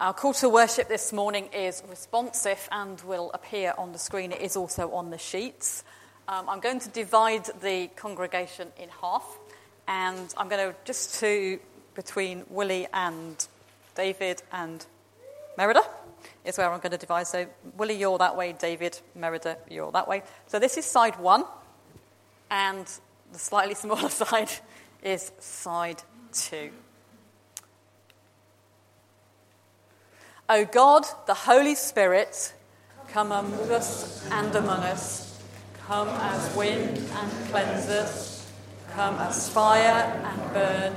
Our call to worship this morning is responsive and will appear on the screen. It is also on the sheets. Um, I'm going to divide the congregation in half, and I'm going to just to between Willie and David and Merida is where I'm going to divide. So, Willie, you're that way, David, Merida, you're that way. So, this is side one, and the slightly smaller side is side two. O God, the Holy Spirit, come among us and among us Come as wind and cleanse us. Come as fire and burn.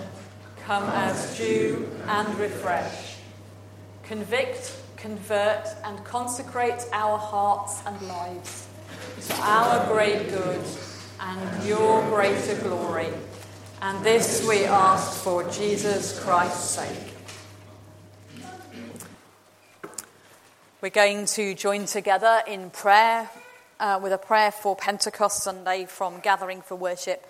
Come as dew and refresh. Convict, convert, and consecrate our hearts and lives to our great good and your greater glory. And this we ask for Jesus Christ's sake. We're going to join together in prayer uh, with a prayer for Pentecost Sunday from Gathering for Worship.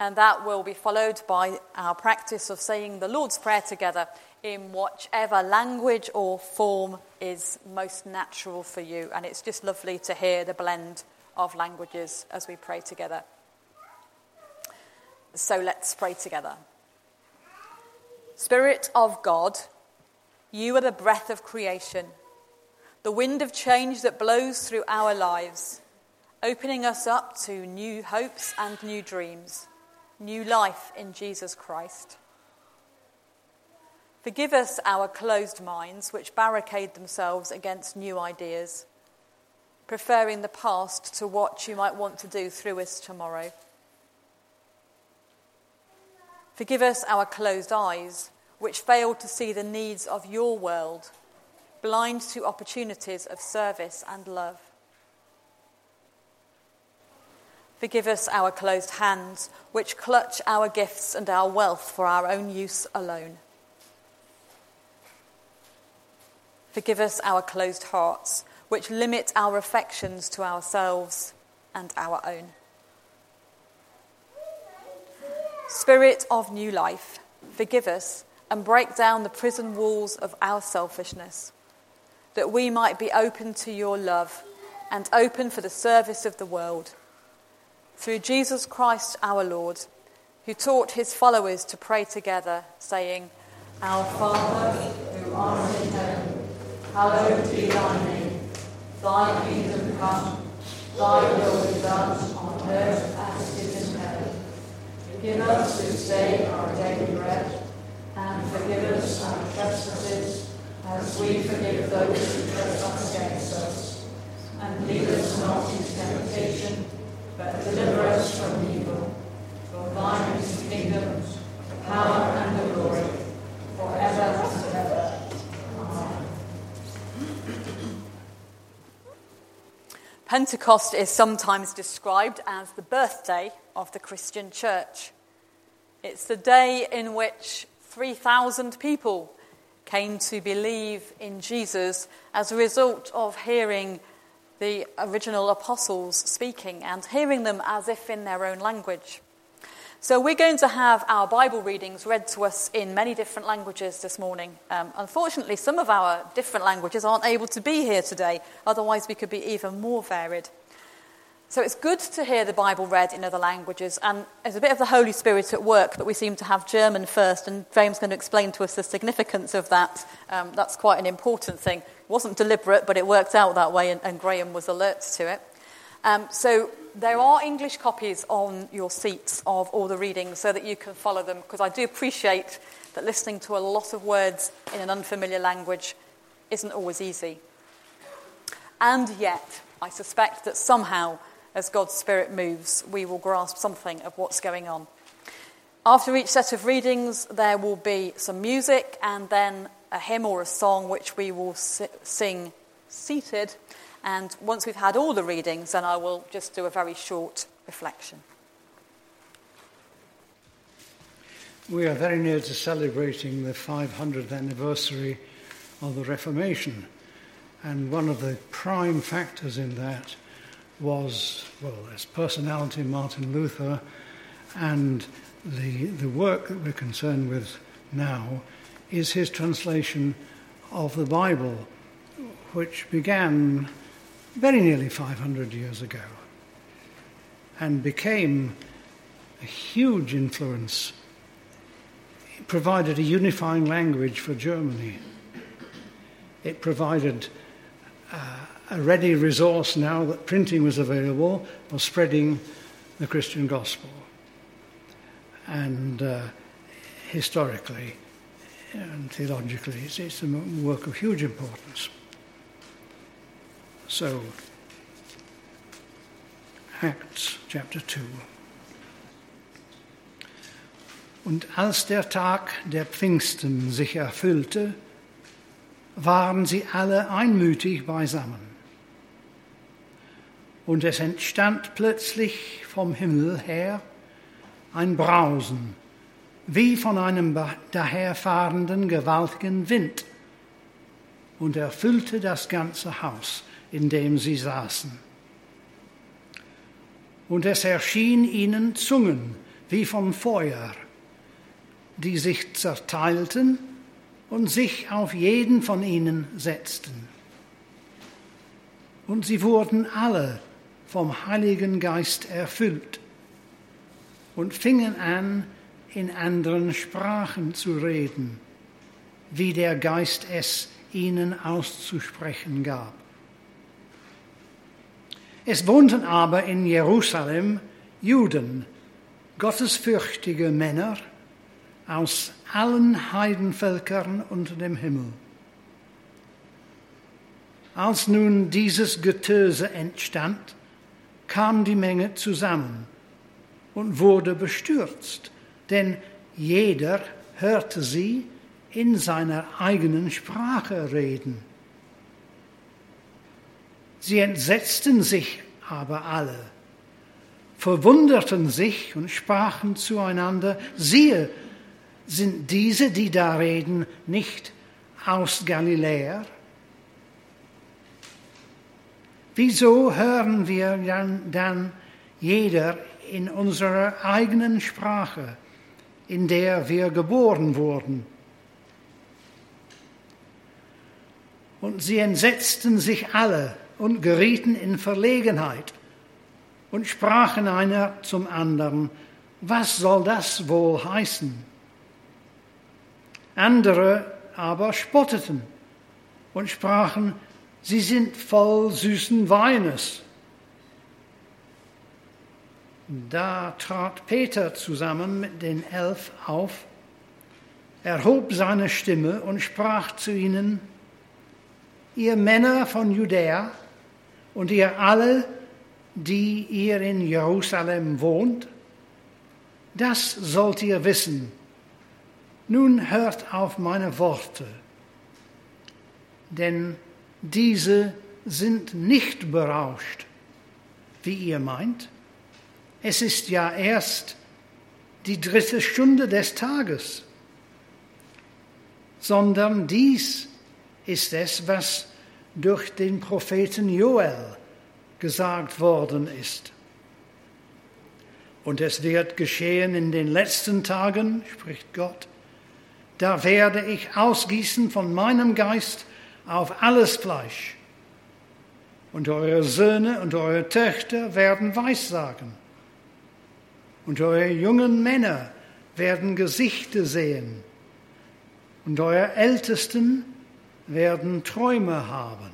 And that will be followed by our practice of saying the Lord's Prayer together in whichever language or form is most natural for you. And it's just lovely to hear the blend of languages as we pray together. So let's pray together. Spirit of God, you are the breath of creation, the wind of change that blows through our lives opening us up to new hopes and new dreams, new life in Jesus Christ. Forgive us our closed minds, which barricade themselves against new ideas, preferring the past to what you might want to do through us tomorrow. Forgive us our closed eyes, which fail to see the needs of your world, blind to opportunities of service and love. Forgive us our closed hands, which clutch our gifts and our wealth for our own use alone. Forgive us our closed hearts, which limit our affections to ourselves and our own. Spirit of new life, forgive us and break down the prison walls of our selfishness, that we might be open to your love and open for the service of the world through Jesus Christ our Lord, who taught his followers to pray together, saying, Our Father, who art in heaven, hallowed be thy name. Thy kingdom come, thy will be done on earth as it is in heaven. Give us this day our daily bread, and forgive us our trespasses, as we forgive those who trespass against us. And lead us not into temptation but deliver us from evil. For thine is the kingdom, the power, and the glory, forever and ever. Amen. Pentecost is sometimes described as the birthday of the Christian church. It's the day in which 3,000 people came to believe in Jesus as a result of hearing the original apostles speaking and hearing them as if in their own language. So, we're going to have our Bible readings read to us in many different languages this morning. Um, unfortunately, some of our different languages aren't able to be here today, otherwise, we could be even more varied. So, it's good to hear the Bible read in other languages, and there's a bit of the Holy Spirit at work that we seem to have German first, and James going to explain to us the significance of that. Um, that's quite an important thing. It wasn't deliberate, but it worked out that way, and, and Graham was alert to it. Um, so there are English copies on your seats of all the readings so that you can follow them, because I do appreciate that listening to a lot of words in an unfamiliar language isn't always easy. And yet, I suspect that somehow, as God's Spirit moves, we will grasp something of what's going on. After each set of readings, there will be some music and then a hymn or a song which we will sing seated. And once we've had all the readings, then I will just do a very short reflection. We are very near to celebrating the 500th anniversary of the Reformation. And one of the prime factors in that was, well, his personality, Martin Luther, and the, the work that we're concerned with now is his translation of the Bible, which began very nearly 500 years ago and became a huge influence. It provided a unifying language for Germany. It provided uh, a ready resource now that printing was available for spreading the Christian gospel. And uh, historically and theologically, it's, it's a work of huge importance. So, Acts chapter 2. Und als der Tag der Pfingsten sich erfüllte, waren sie alle einmütig beisammen. Und es entstand plötzlich vom Himmel her ein Brausen, wie von einem daherfahrenden gewaltigen Wind, und erfüllte das ganze Haus, in dem sie saßen. Und es erschien ihnen Zungen wie von Feuer, die sich zerteilten und sich auf jeden von ihnen setzten. Und sie wurden alle vom Heiligen Geist erfüllt und fingen an, in anderen Sprachen zu reden, wie der Geist es ihnen auszusprechen gab. Es wohnten aber in Jerusalem Juden, gottesfürchtige Männer aus allen Heidenvölkern unter dem Himmel. Als nun dieses Getöse entstand, kam die Menge zusammen und wurde bestürzt, denn jeder hörte sie in seiner eigenen Sprache reden. Sie entsetzten sich aber alle, verwunderten sich und sprachen zueinander, siehe, sind diese, die da reden, nicht aus Galiläa? Wieso hören wir dann, dann jeder in unserer eigenen Sprache, in der wir geboren wurden? Und sie entsetzten sich alle und gerieten in Verlegenheit und sprachen einer zum anderen, was soll das wohl heißen? Andere aber spotteten und sprachen, sie sind voll süßen Weines. Da trat Peter zusammen mit den Elf auf, erhob seine Stimme und sprach zu ihnen, ihr Männer von Judäa und ihr alle, die ihr in Jerusalem wohnt, das sollt ihr wissen. Nun hört auf meine Worte, denn diese sind nicht berauscht, wie ihr meint. Es ist ja erst die dritte Stunde des Tages, sondern dies ist es, was durch den Propheten Joel gesagt worden ist. Und es wird geschehen in den letzten Tagen, spricht Gott, da werde ich ausgießen von meinem Geist auf alles Fleisch. Und eure Söhne und eure Töchter werden Weissagen. Und eure jungen Männer werden Gesichter sehen. Und eure Ältesten werden Träume haben.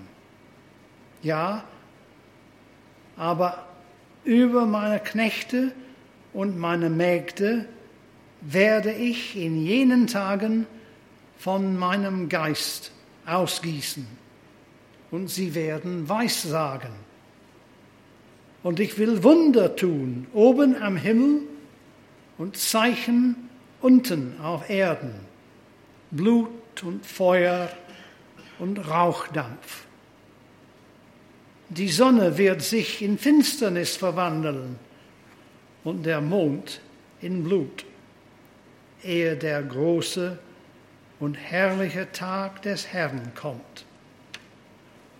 Ja, aber über meine Knechte und meine Mägde werde ich in jenen Tagen von meinem Geist ausgießen und sie werden Weissagen. Und ich will Wunder tun oben am Himmel und Zeichen unten auf Erden, Blut und Feuer und Rauchdampf. Die Sonne wird sich in Finsternis verwandeln und der Mond in Blut, ehe der große und herrlicher Tag des Herrn kommt.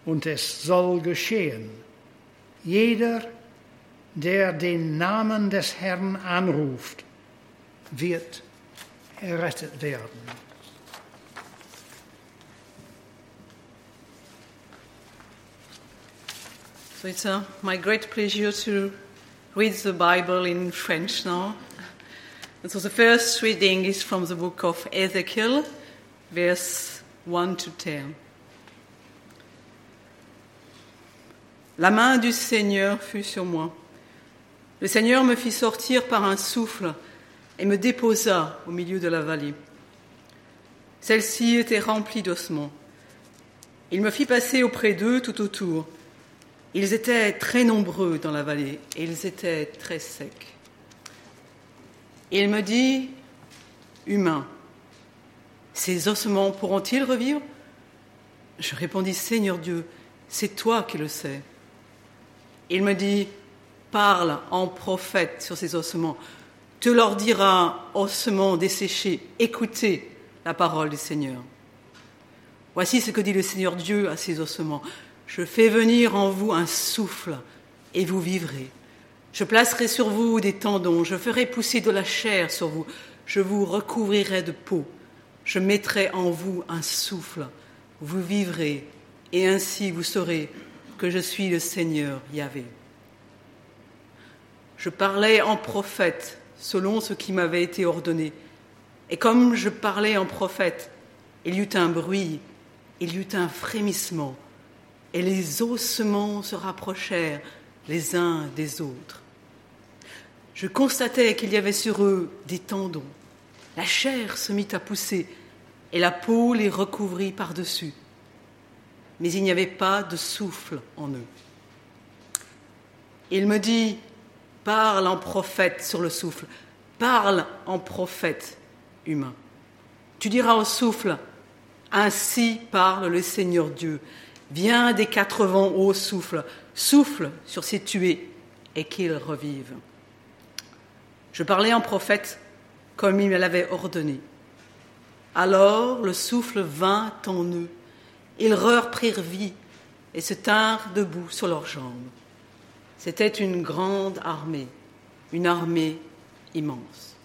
Und es soll geschehen, jeder, der den Namen des Herrn anruft, wird errettet werden. So it's a, my great pleasure to read the Bible in French now. And so the first reading is from the book of Ezekiel, verse 1 to 10. La main du Seigneur fut sur moi. Le Seigneur me fit sortir par un souffle et me déposa au milieu de la vallée. Celle-ci était remplie d'ossements. Il me fit passer auprès d'eux tout autour. Ils étaient très nombreux dans la vallée et ils étaient très secs. Il me dit, Humain, ces ossements pourront-ils revivre? Je répondis, Seigneur Dieu, c'est toi qui le sais. Il me dit, Parle en prophète sur ces ossements. Tu leur diras, ossements desséchés, écoutez la parole du Seigneur. Voici ce que dit le Seigneur Dieu à ces ossements. Je fais venir en vous un souffle et vous vivrez. Je placerai sur vous des tendons, je ferai pousser de la chair sur vous, je vous recouvrirai de peau, je mettrai en vous un souffle, vous vivrez, et ainsi vous saurez que je suis le Seigneur Yahvé. Je parlais en prophète selon ce qui m'avait été ordonné, et comme je parlais en prophète, il y eut un bruit, il y eut un frémissement, et les ossements se rapprochèrent les uns des autres. Je constatais qu'il y avait sur eux des tendons. La chair se mit à pousser et la peau les recouvrit par-dessus. Mais il n'y avait pas de souffle en eux. Il me dit, parle en prophète sur le souffle, parle en prophète humain. Tu diras au souffle, ainsi parle le Seigneur Dieu. Viens des quatre vents, ô souffle, souffle sur ces tués et qu'ils revivent. Je parlais en prophète comme il me l'avait ordonné. Alors le souffle vint en eux. Ils reprirent vie et se tinrent debout sur leurs jambes. C'était une grande armée, une armée immense.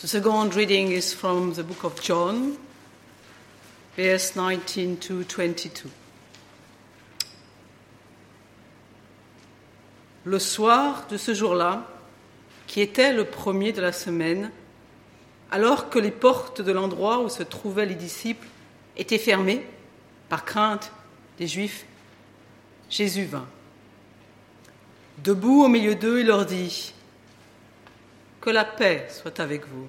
The second reading is from the book of John, verse 19 to 22. Le soir de ce jour-là, qui était le premier de la semaine, alors que les portes de l'endroit où se trouvaient les disciples étaient fermées par crainte des Juifs, Jésus vint. Debout au milieu d'eux, il leur dit, Que la paix soit avec vous.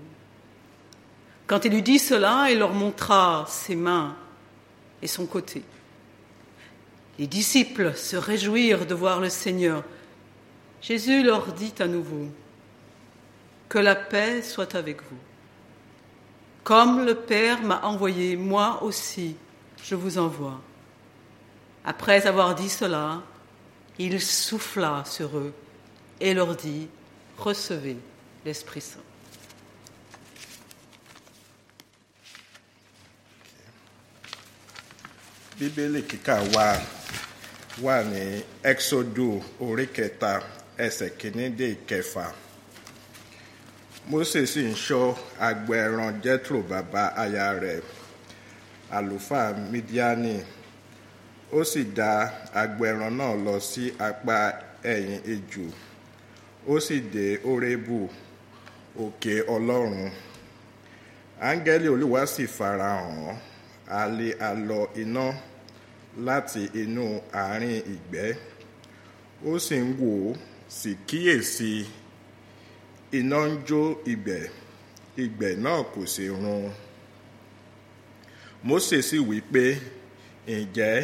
Quand il eut dit cela, il leur montra ses mains et son côté. Les disciples se réjouirent de voir le Seigneur. Jésus leur dit à nouveau, Que la paix soit avec vous. Comme le Père m'a envoyé, moi aussi, je vous envoie. Après avoir dit cela, il souffla sur eux et leur dit, Recevez l'Esprit Saint. Mose sì ń ṣọ́ agbo ẹran jethro bàbá aya rẹ̀ àlùfáà midiani ó sì dá agbo ẹran náà lọ sí apá ẹ̀yìn ejò. Ó sì dé orébù òkè ọlọ́run. Áńgẹ́lì olúwa sì farahàn alẹ́ alọ iná láti inú àárín ìgbẹ́. Ó sì ń wò ó sì kíyèsí iná ń jó ìgbẹ́ ìgbẹ́ náà kò sì run. Mose sì wí pé ǹjẹ́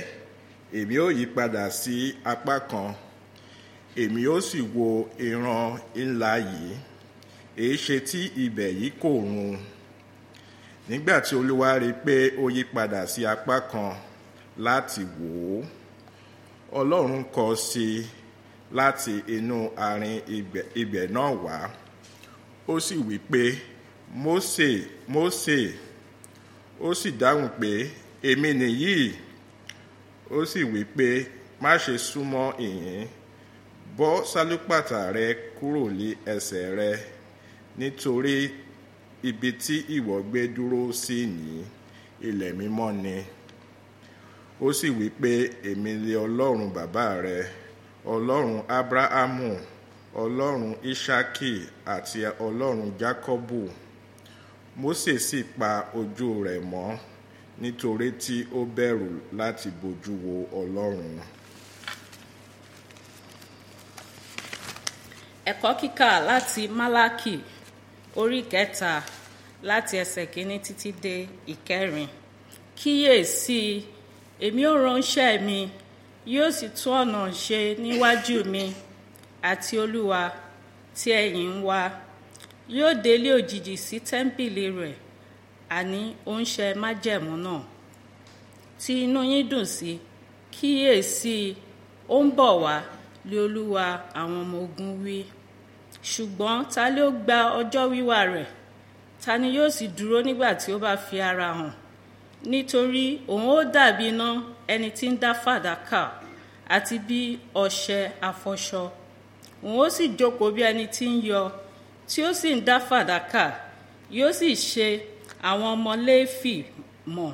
èmi ó yí padà sí apá kan? Èmi ó sì wo ìran ńlá yìí. Èé ṣe tí ibẹ̀ yìí kò run. Nígbà tí olúwa rí i pé ó yí padà sí apá kan láti wò ó ọlọ́run kọ sí i láti inú àárín ibẹ̀ náà wá ó sì wí pé mose mose ó sì dáhùn pé èmi nìyí. Ó sì wí pé má ṣe súnmọ́ ìyín. Bọ́ sálúpàtà rẹ kúrò ní ẹsẹ̀ rẹ nítorí ibi tí ìwọ gbé dúró sí ní ilẹ̀ mímọ́ ni. Ó sì wí pé èmi lé ọlọ́run bàbá rẹ ọlọ́run abrahamu ọlọ́run ishaki àti ọlọ́run jacobu mose sì pa ojú rẹ̀ mọ́ nítorí tí ó bẹ̀rù láti bójú wo ọlọ́run. ẹ̀kọ́ kíkà láti málákì orí kẹta láti ẹsẹ̀ kínní títí dé ìkẹrin. Kíyèsí èmi ò ránṣẹ́ mi yóò sì tún ọ̀nà ṣe níwájú mi àti olúwa tí ẹ̀yin ń wá. Yóò délé òjijì sí tẹ́ḿpìlì rẹ̀. Àní oúnṣẹ májẹ̀mú náà. Tí inú yín dùn sí kíyèsí ó ń bọ̀ wá lé olúwa àwọn ọmọ ogun wí. Ṣùgbọ́n ta ló gba ọjọ́ wíwá rẹ̀? Ta ni yóò sì dúró nígbà tí ó bá fi ara hàn? Nítorí òun ó dàbí iná ẹni tí ń dá fàdákà àti bí ọṣẹ afọṣọ òun ó sì jókòó bí ẹni tí ń yọ tí ó sì ń dá fàdákà yóò sì ṣe àwọn ọmọ léèfì mọ̀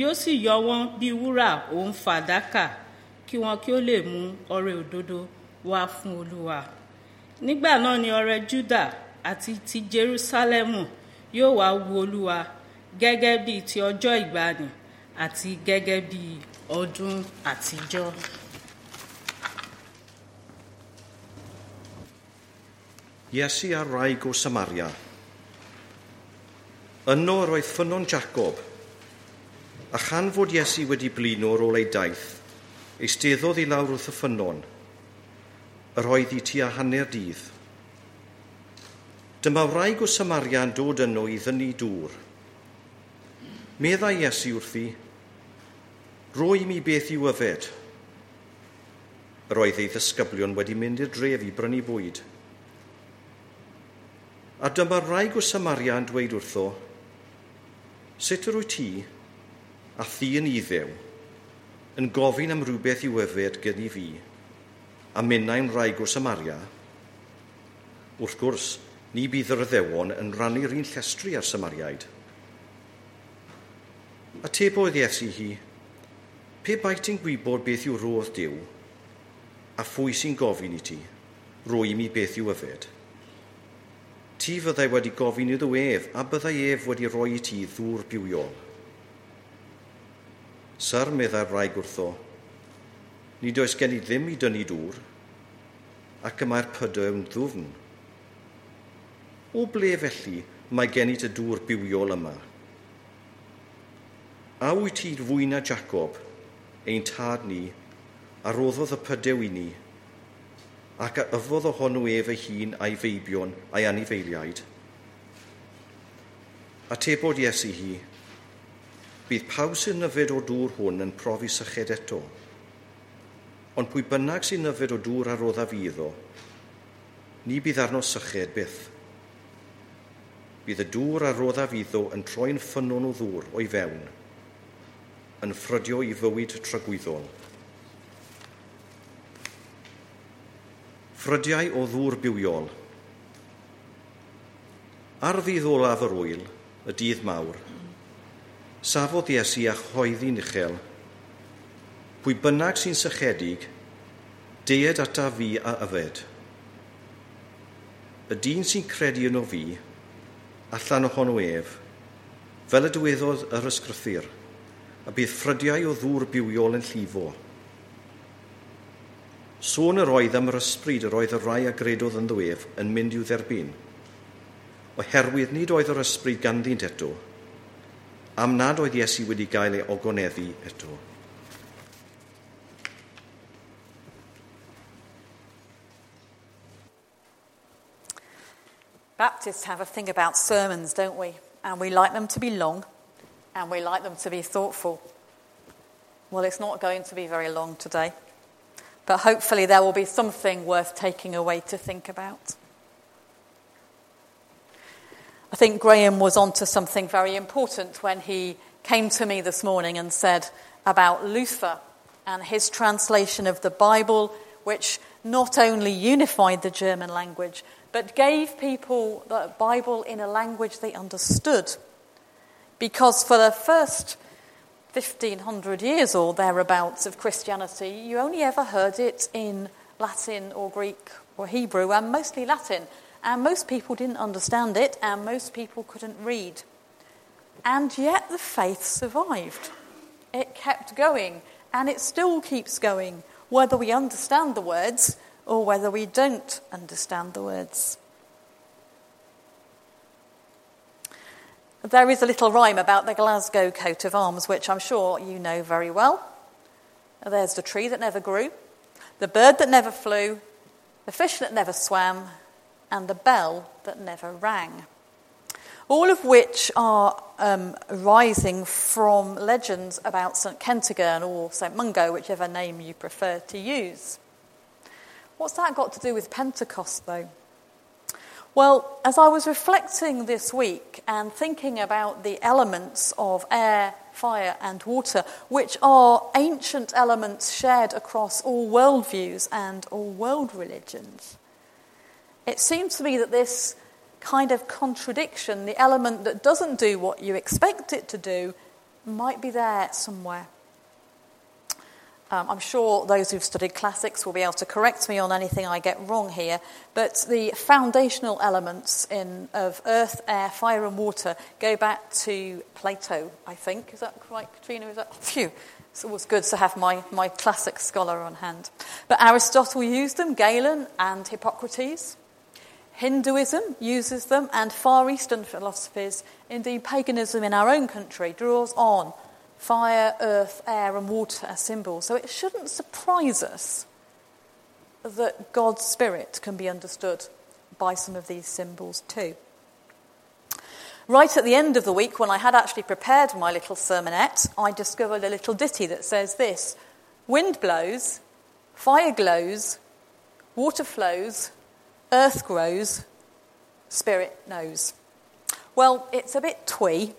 yóò sì yọ wọ́n bí wúrà òun fàdákà kí wọn kí ó lè mú ọrẹ òdodo wá fún olúwa nígbà náà ni ọrẹ juda àti ti jerúsálẹ́mù yóò wá wu olúwa gẹ́gẹ́ bíi ti ọjọ́ ìgbàanì àti gẹ́gẹ́ bíi ọdún àtijọ́. Iesu ar raig o Samaria. Yno roedd ffynon Jacob, a chan fod Iesu wedi blino ar ôl ei daith, eisteddodd i lawr wrth y ffynon, yr oedd i tua hanner dydd. Dyma wraig o Samaria yn dod yno i ddynnu dŵr. Meddai Iesu wrthi, roi mi beth i wyfed. Yr oedd ei ddisgyblion wedi mynd i'r dref i brynu bwyd. A dyma rhaeg o Samaria'n dweud wrtho, sut yr wyt ti a thyn i ddew yn gofyn am rhywbeth i wyfed gen i fi a minnau'n rhaeg o Samaria? Wrth gwrs, ni bydd yr addewon yn rannu'r un llestri ar Samariaid. A tebodd Iesu hi, pe bai ti'n gwybod beth yw rodd Dyw a phwy sy'n gofyn i ti, rwy mi beth yw yfed. Ti fyddai wedi gofyn iddo ef, a byddai ef wedi rhoi i ti ddŵr bywiol. Syr meddai'r rhaeg gwrtho, nid oes gen i ddim i dynnu dŵr, ac y mae'r pydw yn ddwfn. O ble felly mae gen i dy dŵr bywiol yma? A wyt ti'r fwy na Jacob, ein tad ni, a roddodd y pydew i ni, ac a yfodd ohono ef ei hun a'i feibion a'i anifeiliaid. Atebodd Iesu hi, bydd pawb sy'n nyfed o dŵr hwn yn profi syched eto. Ond pwy bynnag sy'n nyfed o dŵr ar roddaf fi iddo, ni bydd arno syched byth. Bydd y dŵr ar roddaf iddo yn troi'n ffynon o ddŵr o'i fewn, yn ffrydio i fywyd trygwyddol. ffrydiau o ddŵr bywiol. Ar ddydd olaf yr wyl, y dydd mawr, safodd Iesu a choeddi'n uchel. Pwy bynnag sy'n sychedig, deed ata fi a yfed. Y dyn sy'n credu yno fi, allan ohono ef, fel y diweddodd yr ysgrythyr, a bydd ffrydiau o ddŵr bywiol yn llifo. Sôn yr oedd am yr ysbryd yr oedd y rai a gredodd yn ddwef yn mynd i'w dderbyn. Oherwydd nid oedd yr ysbryd ganddynt eto, am nad oedd Iesu wedi gael ei ogoneddu eto. Baptists have a thing about sermons, don't we? And we like them to be long and we like them to be thoughtful. Well, it's not going to be very long today, but hopefully there will be something worth taking away to think about. I think Graham was onto something very important when he came to me this morning and said about Luther and his translation of the Bible, which not only unified the German language, but gave people the Bible in a language they understood. Because for the first 1500 years or thereabouts of Christianity, you only ever heard it in Latin or Greek or Hebrew, and mostly Latin. And most people didn't understand it, and most people couldn't read. And yet the faith survived. It kept going, and it still keeps going, whether we understand the words or whether we don't understand the words. There is a little rhyme about the Glasgow coat of arms, which I'm sure you know very well. There's the tree that never grew, the bird that never flew, the fish that never swam, and the bell that never rang. All of which are um, from legends about St. Kentigern or St. Mungo, whichever name you prefer to use. What's that got to do with Pentecost, though? Well, as I was reflecting this week and thinking about the elements of air, fire, and water, which are ancient elements shared across all worldviews and all world religions, it seems to me that this kind of contradiction, the element that doesn't do what you expect it to do, might be there somewhere. Um, I'm sure those who've studied classics will be able to correct me on anything I get wrong here, but the foundational elements in, of earth, air, fire, and water go back to Plato, I think. Is that right, Katrina? Is that? Phew. It's always good to have my, my classic scholar on hand. But Aristotle used them, Galen and Hippocrates. Hinduism uses them, and Far Eastern philosophies, indeed paganism in our own country, draws on fire, earth, air, and water as symbols. So it shouldn't surprise us that God's Spirit can be understood by some of these symbols too. Right at the end of the week, when I had actually prepared my little sermonette, I discovered a little ditty that says this Wind blows, fire glows, water flows, earth grows, spirit knows. Well, it's a bit twee,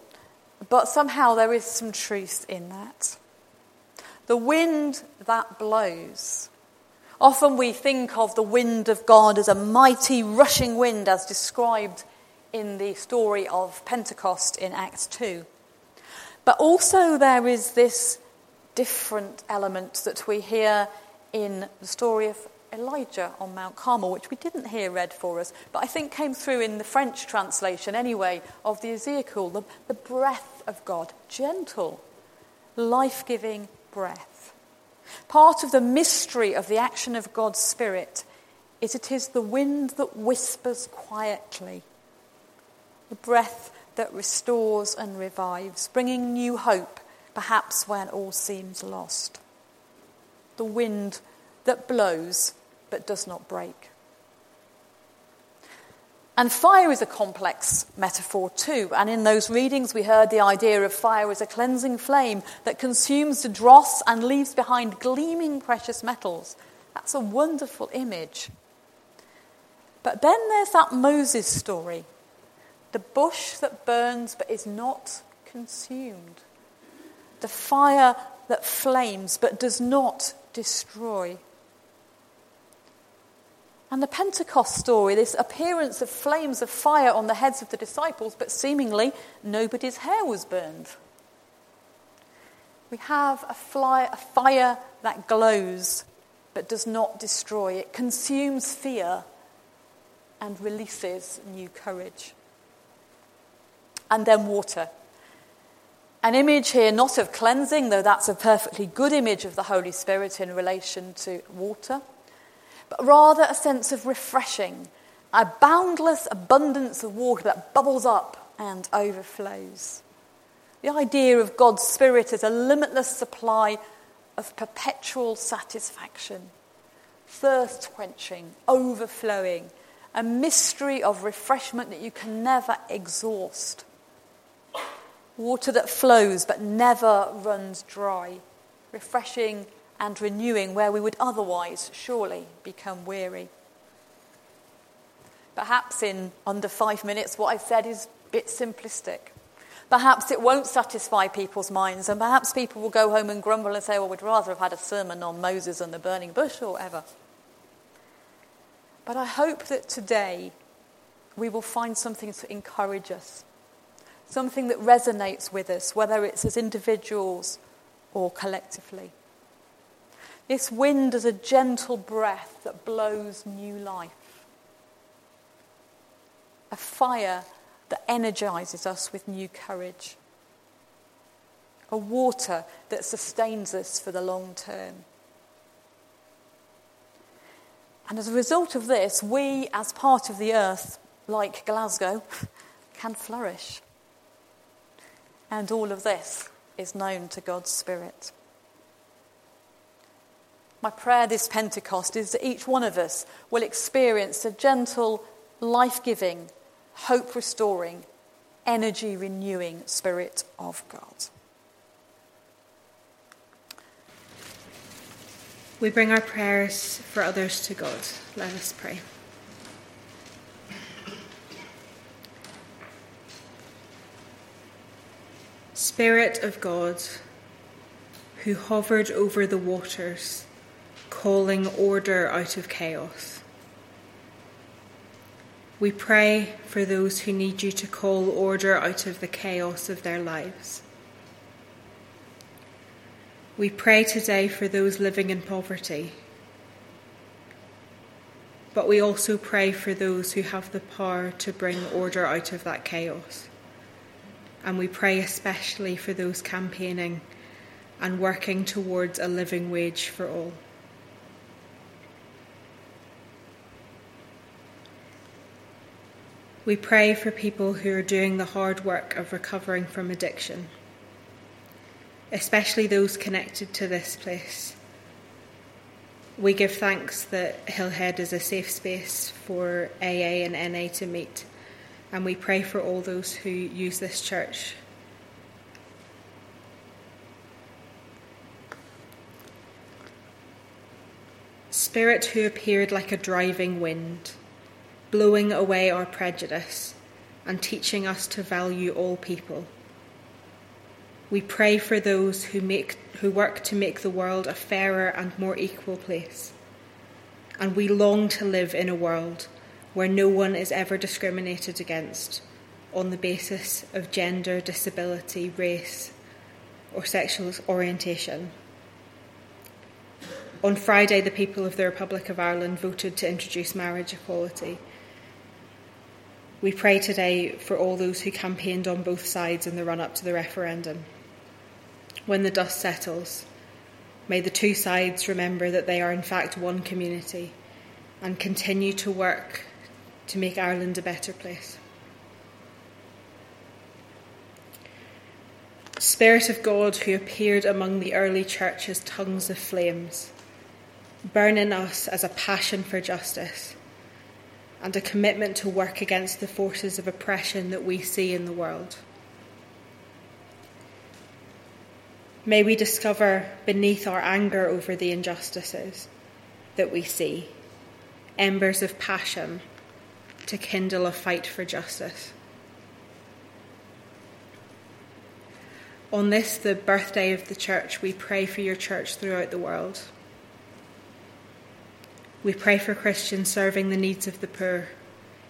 but somehow there is some truth in that. The wind that blows. Often we think of the wind of God as a mighty rushing wind, as described in the story of Pentecost in Acts 2. But also there is this different element that we hear in the story of Elijah on Mount Carmel, which we didn't hear read for us, but I think came through in the French translation anyway of the Ezekiel, the, the breath of God, gentle, life giving breath. Part of the mystery of the action of God's Spirit is it is the wind that whispers quietly, the breath that restores and revives, bringing new hope, perhaps when all seems lost. The wind that blows but does not break. And fire is a complex metaphor too. And in those readings, we heard the idea of fire as a cleansing flame that consumes the dross and leaves behind gleaming precious metals. That's a wonderful image. But then there's that Moses story the bush that burns but is not consumed, the fire that flames but does not destroy. And the Pentecost story, this appearance of flames of fire on the heads of the disciples, but seemingly nobody's hair was burned. We have a, fly, a fire that glows but does not destroy. It consumes fear and releases new courage. And then water. An image here not of cleansing, though that's a perfectly good image of the Holy Spirit in relation to water but rather a sense of refreshing, a boundless abundance of water that bubbles up and overflows. The idea of God's Spirit as a limitless supply of perpetual satisfaction, thirst quenching, overflowing, a mystery of refreshment that you can never exhaust. Water that flows but never runs dry, refreshing and renewing where we would otherwise surely become weary. Perhaps in under five minutes, what I've said is a bit simplistic. Perhaps it won't satisfy people's minds, and perhaps people will go home and grumble and say, Well, we'd rather have had a sermon on Moses and the burning bush or whatever. But I hope that today we will find something to encourage us, something that resonates with us, whether it's as individuals or collectively. This wind is a gentle breath that blows new life, a fire that energizes us with new courage, a water that sustains us for the long term. And as a result of this, we, as part of the earth, like Glasgow, can flourish. And all of this is known to God's Spirit. My prayer this Pentecost is that each one of us will experience a gentle, life giving, hope restoring, energy renewing Spirit of God. We bring our prayers for others to God. Let us pray. Spirit of God, who hovered over the waters, calling order out of chaos. We pray for those who need you to call order out of the chaos of their lives. We pray today for those living in poverty, but we also pray for those who have the power to bring order out of that chaos. And we pray especially for those campaigning and working towards a living wage for all. We pray for people who are doing the hard work of recovering from addiction, especially those connected to this place. We give thanks that Hillhead is a safe space for AA and NA to meet, and we pray for all those who use this church. Spirit who appeared like a driving wind blowing away our prejudice and teaching us to value all people. We pray for those who, make, who work to make the world a fairer and more equal place. And we long to live in a world where no one is ever discriminated against on the basis of gender, disability, race, or sexual orientation. On Friday, the people of the Republic of Ireland voted to introduce marriage equality we pray today for all those who campaigned on both sides in the run up to the referendum. When the dust settles, may the two sides remember that they are in fact one community and continue to work to make Ireland a better place. Spirit of God, who appeared among the early church as tongues of flames, burn in us as a passion for justice and a commitment to work against the forces of oppression that we see in the world. May we discover beneath our anger over the injustices that we see embers of passion to kindle a fight for justice. On this, the birthday of the church, we pray for your church throughout the world. We pray for Christians serving the needs of the poor,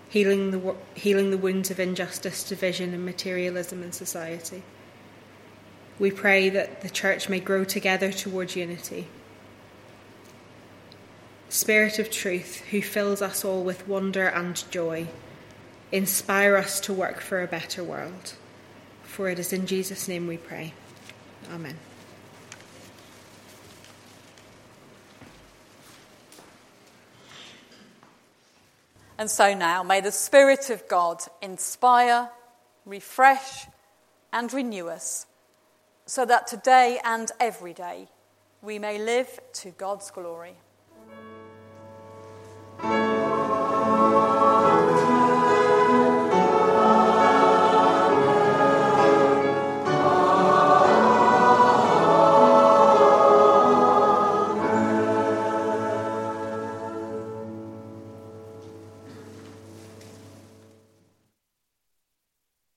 healing the, healing the wounds of injustice, division, and materialism in society. We pray that the church may grow together towards unity. Spirit of truth, who fills us all with wonder and joy, inspire us to work for a better world. For it is in Jesus' name we pray. Amen. And so now, may the Spirit of God inspire, refresh, and renew us, so that today and every day we may live to God's glory.